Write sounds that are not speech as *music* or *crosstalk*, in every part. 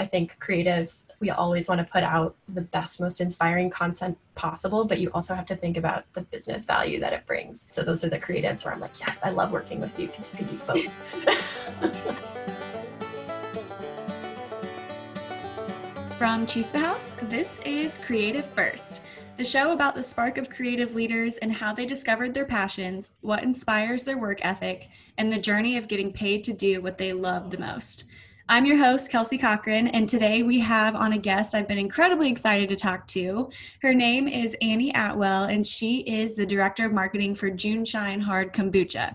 I think creatives, we always want to put out the best, most inspiring content possible, but you also have to think about the business value that it brings. So those are the creatives where I'm like, yes, I love working with you because you can do both. *laughs* From Chispa House, this is Creative First, the show about the spark of creative leaders and how they discovered their passions, what inspires their work ethic, and the journey of getting paid to do what they love the most. I'm your host, Kelsey Cochran, and today we have on a guest I've been incredibly excited to talk to. Her name is Annie Atwell, and she is the Director of Marketing for JuneShine Hard Kombucha.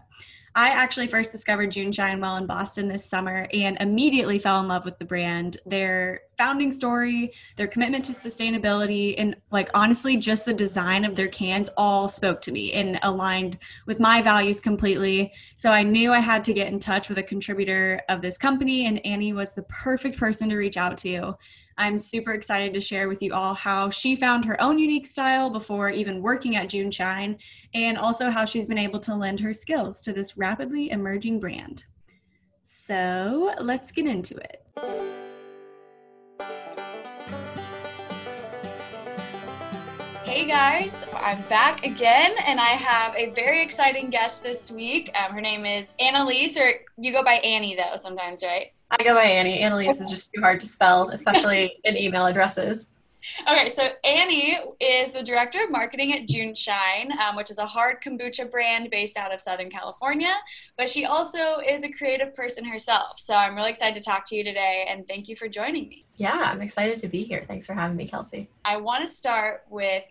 I actually first discovered JuneShine while in Boston this summer and immediately fell in love with the brand. Their founding story, their commitment to sustainability, and like honestly, just the design of their cans all spoke to me and aligned with my values completely. So I knew I had to get in touch with a contributor of this company, and Annie was the perfect person to reach out to. I'm super excited to share with you all how she found her own unique style before even working at JuneShine, and also how she's been able to lend her skills to this rapidly emerging brand. So let's get into it. Hey guys, I'm back again, and I have a very exciting guest this week. Um, her name is Annalise, or you go by Annie though sometimes, right? I go by Annie. Annalise is just too hard to spell, especially *laughs* in email addresses. Okay, so Annie is the director of marketing at JuneShine, um, which is a hard kombucha brand based out of Southern California. But she also is a creative person herself. So I'm really excited to talk to you today, and thank you for joining me. Yeah, I'm excited to be here. Thanks for having me, Kelsey. I want to start with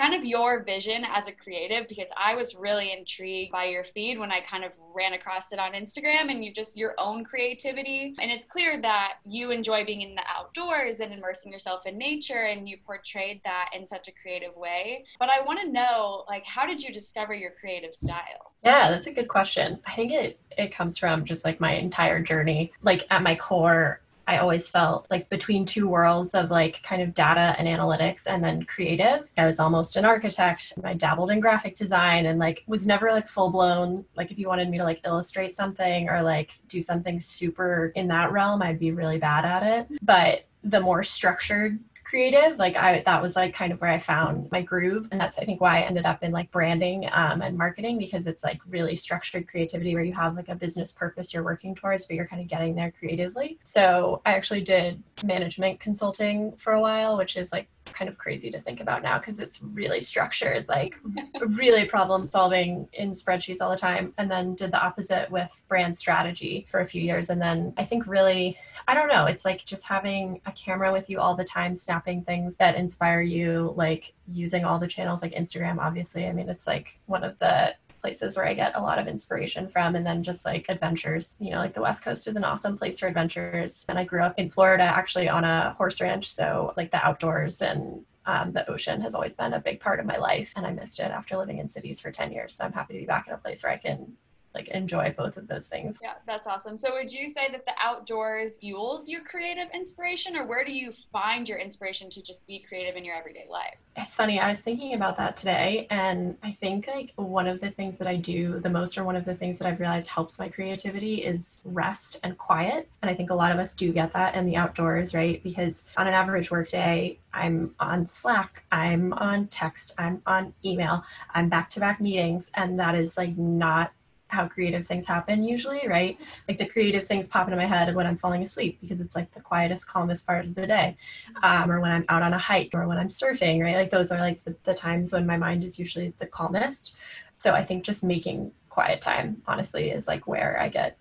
kind of your vision as a creative because I was really intrigued by your feed when I kind of ran across it on Instagram and you just your own creativity. And it's clear that you enjoy being in the outdoors and immersing yourself in nature and you portrayed that in such a creative way. But I want to know like how did you discover your creative style? Yeah, that's a good question. I think it it comes from just like my entire journey. Like at my core, I always felt like between two worlds of like kind of data and analytics and then creative. I was almost an architect. I dabbled in graphic design and like was never like full blown. Like if you wanted me to like illustrate something or like do something super in that realm, I'd be really bad at it. But the more structured creative like i that was like kind of where i found my groove and that's i think why i ended up in like branding um, and marketing because it's like really structured creativity where you have like a business purpose you're working towards but you're kind of getting there creatively. So i actually did management consulting for a while which is like kind of crazy to think about now because it's really structured, like *laughs* really problem solving in spreadsheets all the time. And then did the opposite with brand strategy for a few years. And then I think really, I don't know, it's like just having a camera with you all the time, snapping things that inspire you, like using all the channels like Instagram, obviously. I mean, it's like one of the places where I get a lot of inspiration from. And then just like adventures, you know, like the West Coast is an awesome place for adventures. And I grew up in Florida actually on a horse ranch. So like the outdoors and um, the ocean has always been a big part of my life. And I missed it after living in cities for 10 years. So I'm happy to be back in a place where I can like enjoy both of those things. Yeah, that's awesome. So would you say that the outdoors fuels your creative inspiration or where do you find your inspiration to just be creative in your everyday life? It's funny, I was thinking about that today and I think like one of the things that I do the most or one of the things that I've realized helps my creativity is rest and quiet. And I think a lot of us do get that in the outdoors, right? Because on an average workday, I'm on Slack, I'm on text, I'm on email, I'm back to back meetings and that is like not how creative things happen usually, right? Like the creative things pop into my head when I'm falling asleep because it's like the quietest, calmest part of the day. Um, or when I'm out on a hike or when I'm surfing, right? Like those are like the, the times when my mind is usually the calmest. So I think just making quiet time, honestly, is like where I get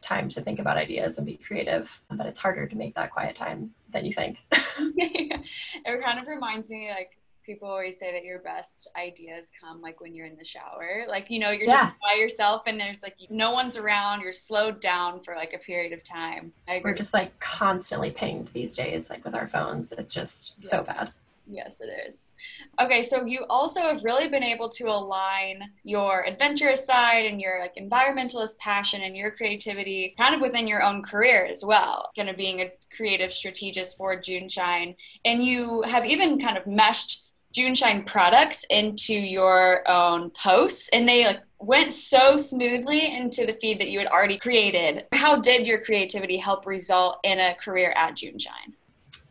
time to think about ideas and be creative. But it's harder to make that quiet time than you think. *laughs* *laughs* it kind of reminds me like people always say that your best ideas come like when you're in the shower like you know you're yeah. just by yourself and there's like no one's around you're slowed down for like a period of time we're just like constantly pinged these days like with our phones it's just yeah. so bad Yes, it is. Okay, so you also have really been able to align your adventurous side and your like environmentalist passion and your creativity kind of within your own career as well. Kind of being a creative strategist for JuneShine, and you have even kind of meshed JuneShine products into your own posts, and they like went so smoothly into the feed that you had already created. How did your creativity help result in a career at JuneShine?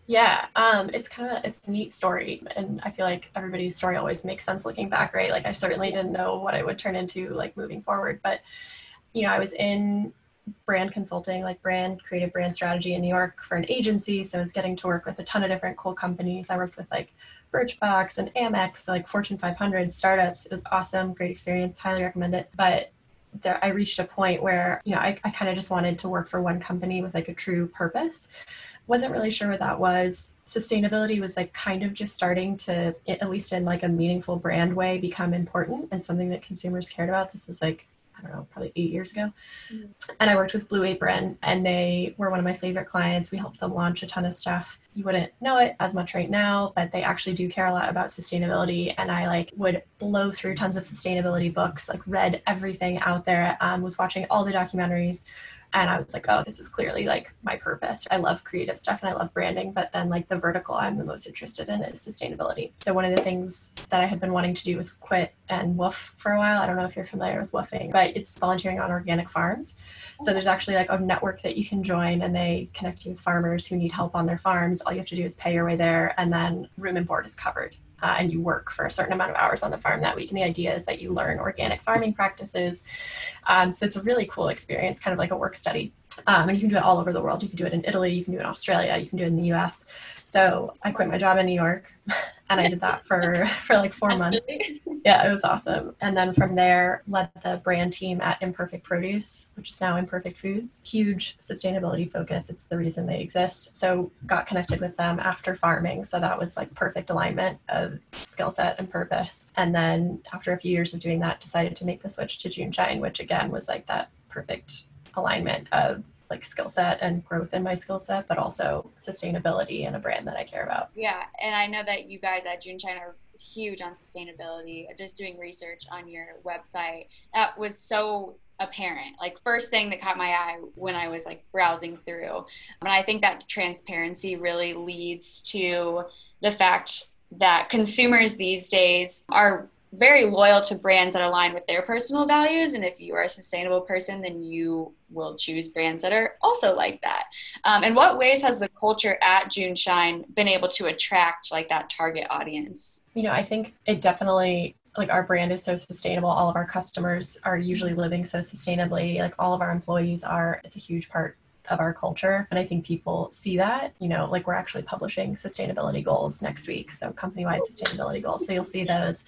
Yeah, um, it's kind of it's a neat story, and I feel like everybody's story always makes sense looking back, right? Like I certainly didn't know what it would turn into, like moving forward, but you know, I was in brand consulting, like brand creative brand strategy in New York for an agency, so I was getting to work with a ton of different cool companies. I worked with like Birchbox and Amex, like Fortune 500 startups. It was awesome, great experience, highly recommend it. But there, I reached a point where you know I, I kind of just wanted to work for one company with like a true purpose wasn't really sure what that was. Sustainability was like kind of just starting to, at least in like a meaningful brand way, become important and something that consumers cared about. This was like I don't know, probably eight years ago. Mm-hmm. And I worked with Blue Apron, and they were one of my favorite clients. We helped them launch a ton of stuff. You wouldn't know it as much right now, but they actually do care a lot about sustainability. And I like would blow through tons of sustainability books, like read everything out there, um, was watching all the documentaries, and I was like, oh, this is clearly like my purpose. I love creative stuff and I love branding, but then like the vertical I'm the most interested in is sustainability. So one of the things that I had been wanting to do was quit and woof for a while. I don't know if you're familiar with woofing, but it's volunteering on organic farms. So there's actually like a network that you can join and they connect you with farmers who need help on their farms. All you have to do is pay your way there and then room and board is covered uh, and you work for a certain amount of hours on the farm that week. And the idea is that you learn organic farming practices. Um, so it's a really cool experience, kind of like a work study. Um, and you can do it all over the world. You can do it in Italy, you can do it in Australia, you can do it in the US. So I quit my job in New York *laughs* and I did that for, *laughs* for like four months. Yeah, it was awesome. And then from there, led the brand team at Imperfect Produce, which is now Imperfect Foods. Huge sustainability focus. It's the reason they exist. So got connected with them after farming. So that was like perfect alignment of skill set and purpose. And then after a few years of doing that, decided to make the switch to JuneShine, which again was like that perfect alignment of like skill set and growth in my skill set, but also sustainability and a brand that I care about. Yeah, and I know that you guys at JuneShine are huge on sustainability. Uh, just doing research on your website, that was so apparent. Like first thing that caught my eye when I was like browsing through, and I think that transparency really leads to the fact that consumers these days are very loyal to brands that align with their personal values. And if you are a sustainable person, then you will choose brands that are also like that. Um, and what ways has the culture at JuneShine been able to attract like that target audience? You know, I think it definitely like our brand is so sustainable all of our customers are usually living so sustainably like all of our employees are it's a huge part of our culture. And I think people see that, you know, like we're actually publishing sustainability goals next week. So company wide sustainability goals. So you'll see those.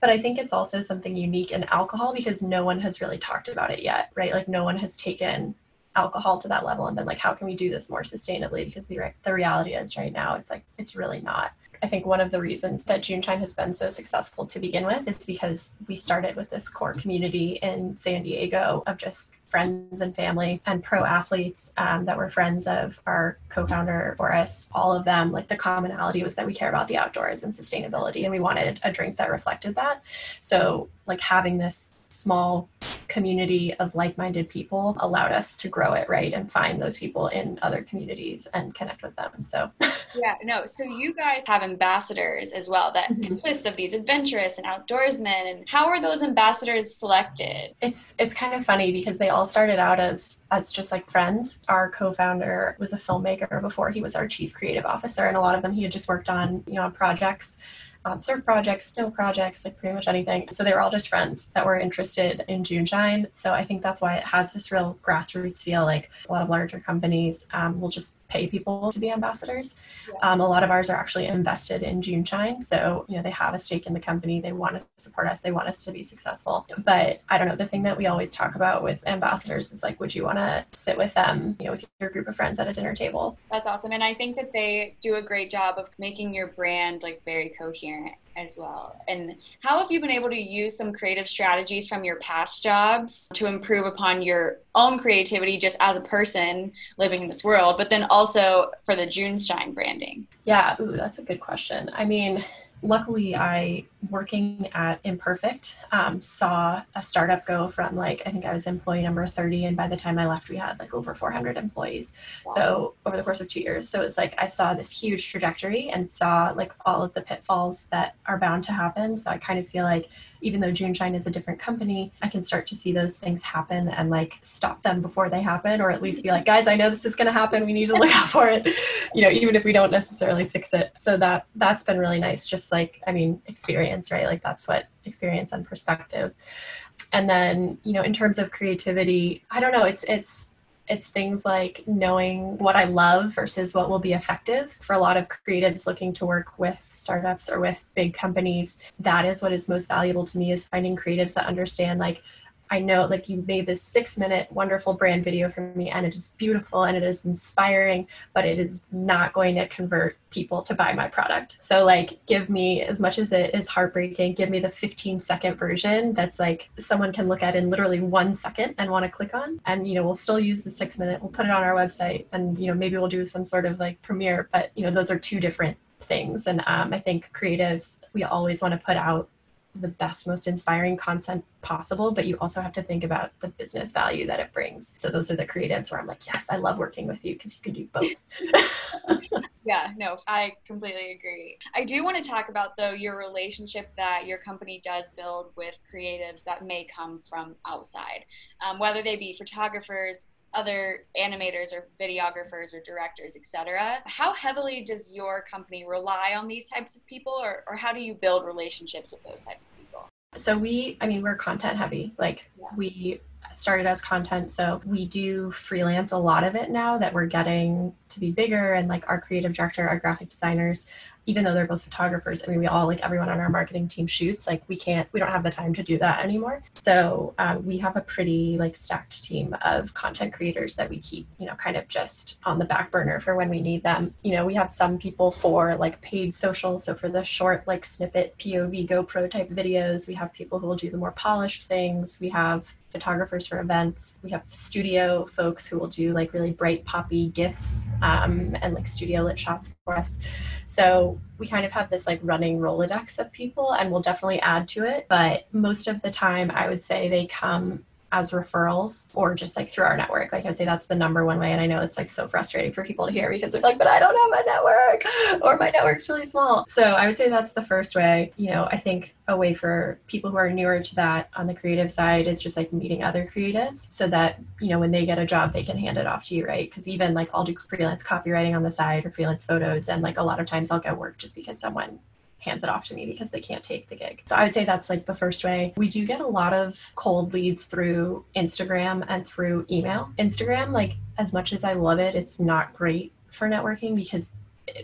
But I think it's also something unique in alcohol because no one has really talked about it yet, right? Like no one has taken alcohol to that level and been like, how can we do this more sustainably? Because the, the reality is right now, it's like, it's really not. I think one of the reasons that JuneShine has been so successful to begin with is because we started with this core community in San Diego of just friends and family and pro athletes um, that were friends of our co-founder Boris. All of them, like the commonality was that we care about the outdoors and sustainability, and we wanted a drink that reflected that. So, like having this small community of like-minded people allowed us to grow it right and find those people in other communities and connect with them so. *laughs* Yeah no so you guys have ambassadors as well that mm-hmm. consist of these adventurous and outdoorsmen and how are those ambassadors selected? It's it's kind of funny because they all started out as as just like friends. Our co-founder was a filmmaker before he was our chief creative officer and a lot of them he had just worked on you know projects on surf projects, snow projects, like pretty much anything. So they were all just friends that were interested in JuneShine. So I think that's why it has this real grassroots feel. Like a lot of larger companies um, will just pay people to be ambassadors. Yeah. Um, a lot of ours are actually invested in JuneShine. So, you know, they have a stake in the company. They want to support us. They want us to be successful. But I don't know, the thing that we always talk about with ambassadors is like, would you want to sit with them, you know, with your group of friends at a dinner table? That's awesome. And I think that they do a great job of making your brand like very coherent as well. And how have you been able to use some creative strategies from your past jobs to improve upon your own creativity just as a person living in this world, but then also for the JuneShine branding? Yeah, ooh, that's a good question. I mean, luckily I working at Imperfect, um, saw a startup go from like, I think I was employee number 30. And by the time I left, we had like over 400 employees. Wow. So over the course of two years. So it's like I saw this huge trajectory and saw like all of the pitfalls that are bound to happen. So I kind of feel like even though JuneShine is a different company, I can start to see those things happen and like stop them before they happen, or at least be like, guys, I know this is going to happen. We need to look out for it, you know, even if we don't necessarily fix it. So that that's been really nice. Just like, I mean, experience, right? Like that's what experience and perspective. And then, you know, in terms of creativity, I don't know, it's it's it's things like knowing what I love versus what will be effective. For a lot of creatives looking to work with startups or with big companies, that is what is most valuable to me is finding creatives that understand like I know like you made this six minute wonderful brand video for me and it is beautiful and it is inspiring, but it is not going to convert people to buy my product. So like give me as much as it is heartbreaking, give me the 15 second version that's like someone can look at in literally one second and want to click on. And you know, we'll still use the six minute, we'll put it on our website and you know, maybe we'll do some sort of like premiere, but you know, those are two different things. And um, I think creatives, we always want to put out the best, most inspiring content possible, but you also have to think about the business value that it brings. So those are the creatives where I'm like, yes, I love working with you because you can do both. *laughs* yeah, no, I completely agree. I do want to talk about though your relationship that your company does build with creatives that may come from outside, um, whether they be photographers, other animators or videographers or directors, etc. How heavily does your company rely on these types of people, or, or how do you build relationships with those types of people? So we, I mean, we're content heavy. Like yeah. we started as content, so we do freelance a lot of it now that we're getting to be bigger, and like our creative director, our graphic designers even though they're both photographers, I mean, we all like everyone on our marketing team shoots. Like we can't, we don't have the time to do that anymore. So um, we have a pretty like stacked team of content creators that we keep, you know, kind of just on the back burner for when we need them. You know, we have some people for like paid social. So for the short like snippet POV GoPro type videos, we have people who will do the more polished things. We have photographers for events. We have studio folks who will do like really bright poppy gifts um, and like studio lit shots for us. So we kind of have this like running Rolodex of people and we'll definitely add to it. But most of the time, I would say they come as referrals or just like through our network. Like I'd say that's the number one way. And I know it's like so frustrating for people to hear because they're like, but I don't have a network *laughs* or my network's really small. So I would say that's the first way. You know, I think a way for people who are newer to that on the creative side is just like meeting other creatives so that, you know, when they get a job, they can hand it off to you, right? Because even like I'll do freelance copywriting on the side or freelance photos. And like a lot of times I'll get work just because someone hands it off to me because they can't take the gig. So I would say that's like the first way. We do get a lot of cold leads through Instagram and through email. Instagram, like as much as I love it, it's not great for networking because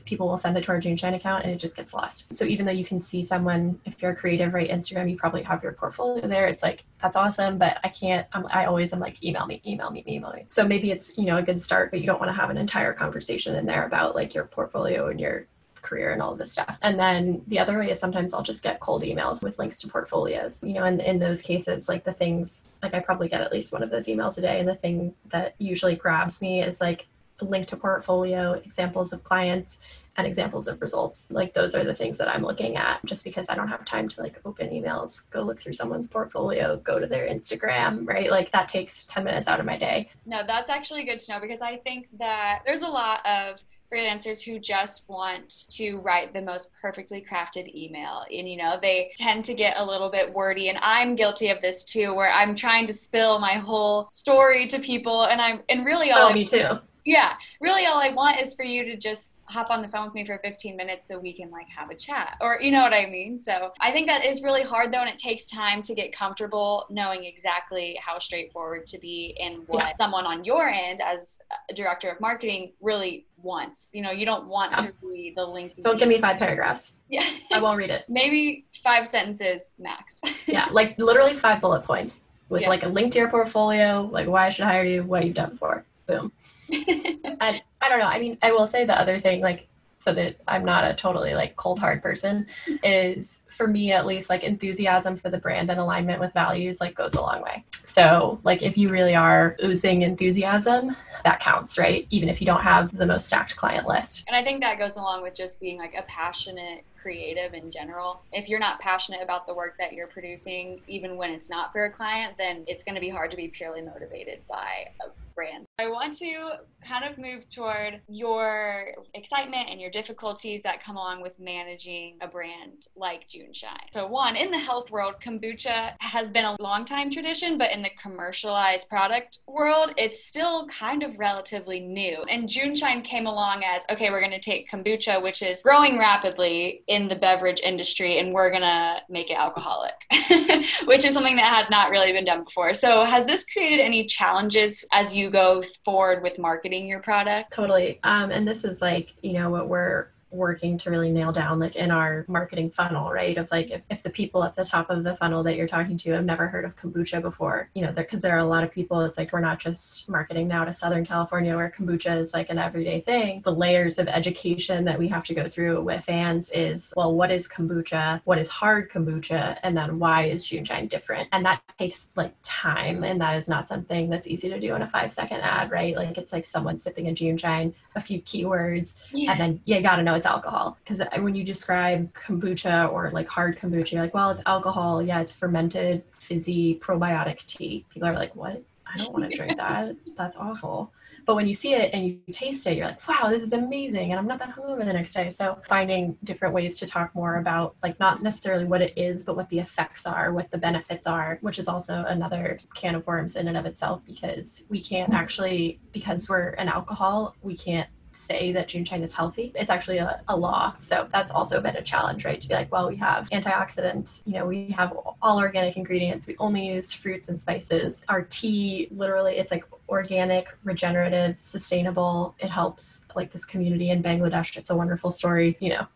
people will send it to our JuneShine account and it just gets lost. So even though you can see someone, if you're creative, right, Instagram, you probably have your portfolio there. It's like, that's awesome, but I can't, I'm, i always am like, email me, email me, email me. So maybe it's, you know, a good start, but you don't want to have an entire conversation in there about like your portfolio and your career and all of this stuff. And then the other way is sometimes I'll just get cold emails with links to portfolios. You know, and in those cases, like the things, like I probably get at least one of those emails a day. And the thing that usually grabs me is like link to portfolio, examples of clients, and examples of results. Like those are the things that I'm looking at just because I don't have time to like open emails, go look through someone's portfolio, go to their Instagram, right? Like that takes 10 minutes out of my day. No, that's actually good to know because I think that there's a lot of freelancers who just want to write the most perfectly crafted email. And you know they tend to get a little bit wordy and i'm guilty of this too where i'm trying to spill my whole story to people and i'm and really all oh, me too. Yeah really all i want is for you to just hop on the phone with me for 15 minutes so we can like have a chat or you know what i mean? So i think that is really hard though and it takes time to get comfortable knowing exactly how straightforward to be and what yeah. someone on your end as a director of marketing really wants. You know you don't want yeah. to read the link don't give me five paragraphs. Yeah. I won't read it. *laughs* Maybe five sentences max. *laughs* Yeah like literally five bullet points with yeah. like a link to your portfolio like why i should hire you what you've done before. Boom *laughs* and I don't know. I mean, I will say the other thing, like, so that I'm not a totally like cold hard person, is for me at least, like enthusiasm for the brand and alignment with values like goes a long way. So, like, if you really are oozing enthusiasm, that counts, right? Even if you don't have the most stacked client list. And I think that goes along with just being like a passionate creative in general. If you're not passionate about the work that you're producing, even when it's not for a client, then it's going to be hard to be purely motivated by a brand. I want to kind of move toward your excitement and your difficulties that come along with managing a brand like JuneShine. So, one, in the health world, kombucha has been a long time tradition, but in the commercialized product world, it's still kind of relatively new. And JuneShine came along as okay, we're going to take kombucha, which is growing rapidly in the beverage industry, and we're going to make it alcoholic, *laughs* which is something that had not really been done before. So, has this created any challenges as you go forward with marketing your product? Totally. Um, and this is like, you know, what we're working to really nail down like in our marketing funnel right? Of like if, if the people at the top of the funnel that you're talking to have never heard of kombucha before you know because there, there, are a lot of people it's like we're not just marketing now to southern california where kombucha is like an everyday thing. The layers of education that we have to go through with fans is well what is kombucha? What is hard kombucha? And then why is june shine different? And that takes like time and that is not something that's easy to do in a five second ad right? Like it's like someone sipping a june shine a few keywords yeah. and then you gotta know it's alcohol. Because when you describe kombucha or like hard kombucha you're like well it's alcohol. Yeah it's fermented fizzy probiotic tea. People are like what? I don't want to drink *laughs* that. That's awful. But when you see it and you taste it you're like wow this is amazing and i'm not that hungover the next day. So finding different ways to talk more about like not necessarily what it is but what the effects are what the benefits are which is also another can of worms in and of itself because we can't mm. actually because we're an alcohol we can't say that JuneShine is healthy. It's actually a, a, law. So that's also been a challenge, right? To be like, well, we have antioxidants, you know, we have all organic ingredients. We only use fruits and spices. Our tea, literally, it's like organic, regenerative, sustainable. It helps like this community in Bangladesh. It's a wonderful story, you know.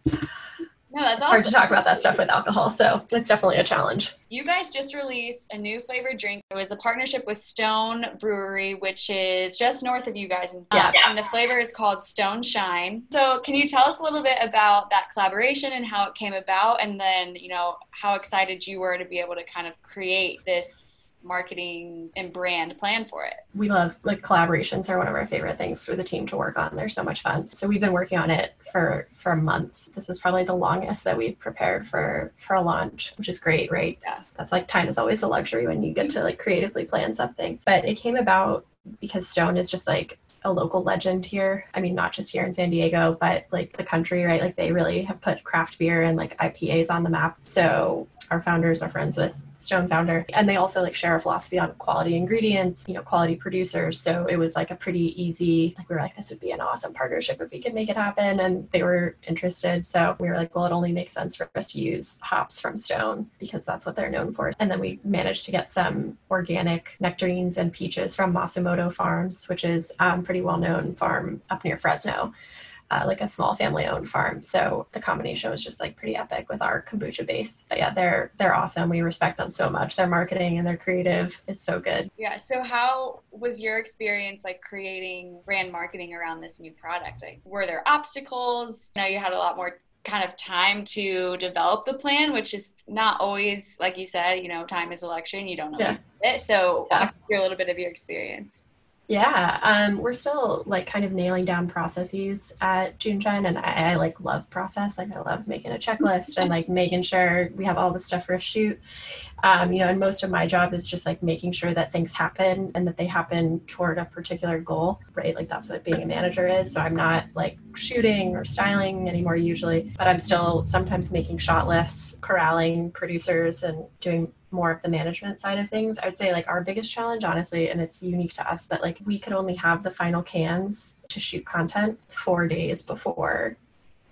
No, that's awesome. hard to talk about that stuff with alcohol. So it's definitely a challenge. You guys just released a new flavored drink. It was a partnership with Stone Brewery, which is just north of you guys. Yeah. And the flavor is called Stone Shine. So can you tell us a little bit about that collaboration and how it came about? And then, you know, how excited you were to be able to kind of create this marketing and brand plan for it. We love like collaborations are one of our favorite things for the team to work on. They're so much fun. So we've been working on it for for months. This is probably the longest that we've prepared for for a launch, which is great, right? Yeah. That's like time is always a luxury when you get to like creatively plan something. But it came about because Stone is just like a local legend here. I mean, not just here in San Diego, but like the country, right? Like they really have put craft beer and like IPAs on the map. So our founders are friends with Stone founder. And they also like share a philosophy on quality ingredients, you know, quality producers. So it was like a pretty easy, like we were like, this would be an awesome partnership if we could make it happen. And they were interested. So we were like, well, it only makes sense for us to use hops from Stone because that's what they're known for. And then we managed to get some organic nectarines and peaches from Masumoto Farms, which is um, pretty well known farm up near Fresno uh, like a small family owned farm. So the combination was just like pretty epic with our kombucha base. But yeah, they're they're awesome. We respect them so much. Their marketing and their creative is so good. Yeah. So how was your experience like creating brand marketing around this new product? Like were there obstacles? Now you had a lot more kind of time to develop the plan, which is not always, like you said, you know, time is election. You don't know yeah. it. So yeah. a little bit of your experience. Yeah, um, we're still like kind of nailing down processes at JuneShine, and I, I, like love process. Like I love making a checklist and like making sure we have all the stuff for a shoot. Um, you know, and most of my job is just like making sure that things happen and that they happen toward a particular goal, right? Like that's what being a manager is. So I'm not like shooting or styling anymore usually, but I'm still sometimes making shot lists, corralling producers, and doing more of the management side of things. I would say like our biggest challenge, honestly, and it's unique to us, but like we could only have the final cans to shoot content four days before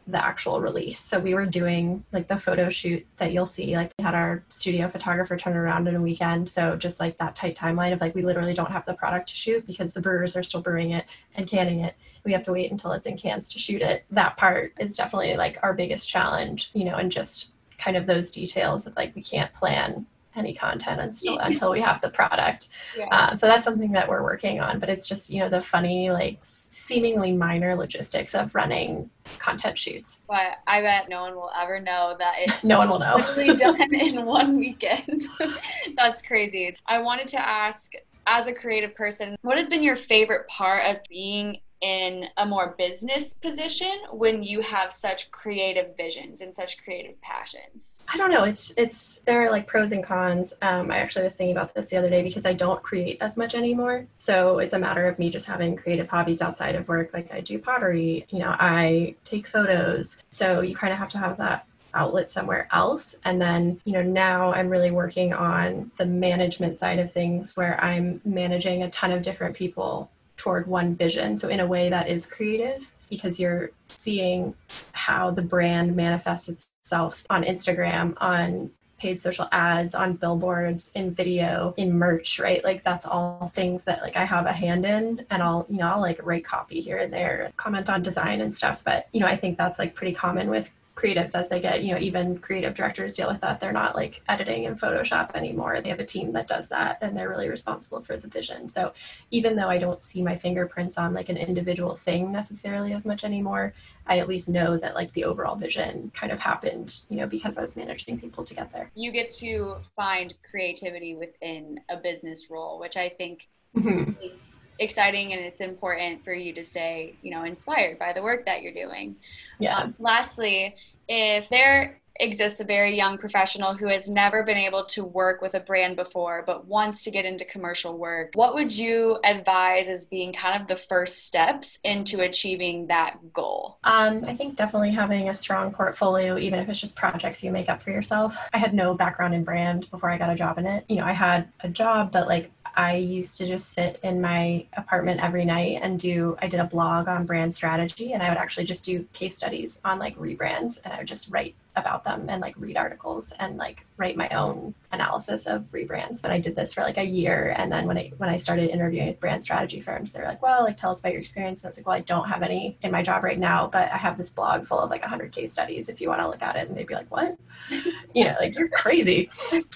the actual release. So we were doing like the photo shoot that you'll see. Like we had our studio photographer turn around in a weekend. So just like that tight timeline of like we literally don't have the product to shoot because the brewers are still brewing it and canning it. We have to wait until it's in cans to shoot it. That part is definitely like our biggest challenge, you know, and just kind of those details of like we can't plan any content until until we have the product. Yeah. Um, so that's something that we're working on. But it's just you know the funny like seemingly minor logistics of running content shoots. But I bet no one will ever know that it. *laughs* no one will know. *laughs* done in one weekend. *laughs* that's crazy. I wanted to ask, as a creative person, what has been your favorite part of being in a more business position when you have such creative visions and such creative passions? I don't know. It's it's there are like pros and cons. Um, I actually was thinking about this the other day because I don't create as much anymore. So it's a matter of me just having creative hobbies outside of work. Like I do pottery. You know, I take photos. So you kind of have to have that outlet somewhere else. And then, you know, now I'm really working on the management side of things where I'm managing a ton of different people toward one vision. So, in a way that is creative because you're seeing how the brand manifests itself on Instagram, on paid social ads on billboards in video in merch right like that's all things that like i have a hand in and i'll you know i'll like write copy here and there comment on design and stuff but you know i think that's like pretty common with creatives as they get you know even creative directors deal with that they're not like editing in photoshop anymore. They have a team that does that and they're really responsible for the vision. So even though i don't see my fingerprints on like an individual thing necessarily as much anymore i at least know that like the overall vision kind of happened you know because i was managing people to get there you get to find creativity within a business role which i think mm-hmm. is exciting and it's important for you to stay you know inspired by the work that you're doing yeah um, lastly if there exists a very young professional who has never been able to work with a brand before but wants to get into commercial work, what would you advise as being kind of the first steps into achieving that goal? Um, I think definitely having a strong portfolio, even if it's just projects you make up for yourself. I had no background in brand before I got a job in it. You know, I had a job, but like I used to just sit in my apartment every night and do, I did a blog on brand strategy and I would actually just do case studies on like rebrands and I would just write about them and like read articles and like write my own analysis of rebrands. But I did this for like a year. And then when I, when I started interviewing with brand strategy firms, they're like, well, like tell us about your experience. And I was like, well, I don't have any in my job right now, but I have this blog full of like hundred case studies if you want to look at it. And they'd be like, what? *laughs* you know, like you're crazy.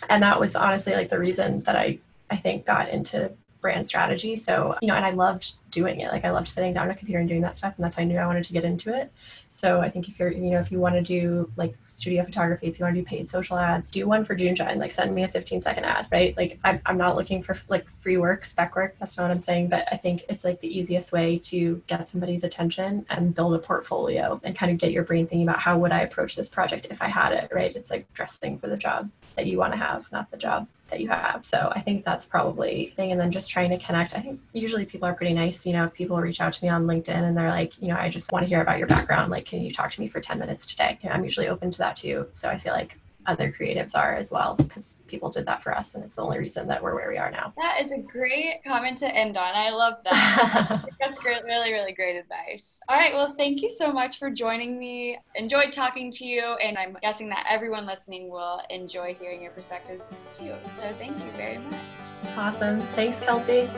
And that was honestly like the reason that I I think, got into brand strategy. So, you know, and I loved doing it. Like I loved sitting down at a computer and doing that stuff. And that's how I knew I wanted to get into it. So I think if you're, you know, if you want to do like studio photography, if you want to do paid social ads, do one for Juneshine, like send me a 15 second ad, right? Like I'm, I'm not looking for like free work, spec work. That's not what I'm saying. But I think it's like the easiest way to get somebody's attention and build a portfolio and kind of get your brain thinking about how would I approach this project if I had it, right? It's like dressing for the job that you want to have, not the job that you have. So I think that's probably thing. And then just trying to connect. I think usually people are pretty nice. You know, if people reach out to me on LinkedIn and they're like, you know, I just want to hear about your background. Like, can you talk to me for 10 minutes today? You know, I'm usually open to that too. So I feel like other creatives are as well because people did that for us and it's the only reason that we're where we are now. That is a great comment to end on. I love that. *laughs* That's great really really great advice. All right well thank you so much for joining me. Enjoyed talking to you and i'm guessing that everyone listening will enjoy hearing your perspectives too. So thank you very much. Awesome. Thanks kelsey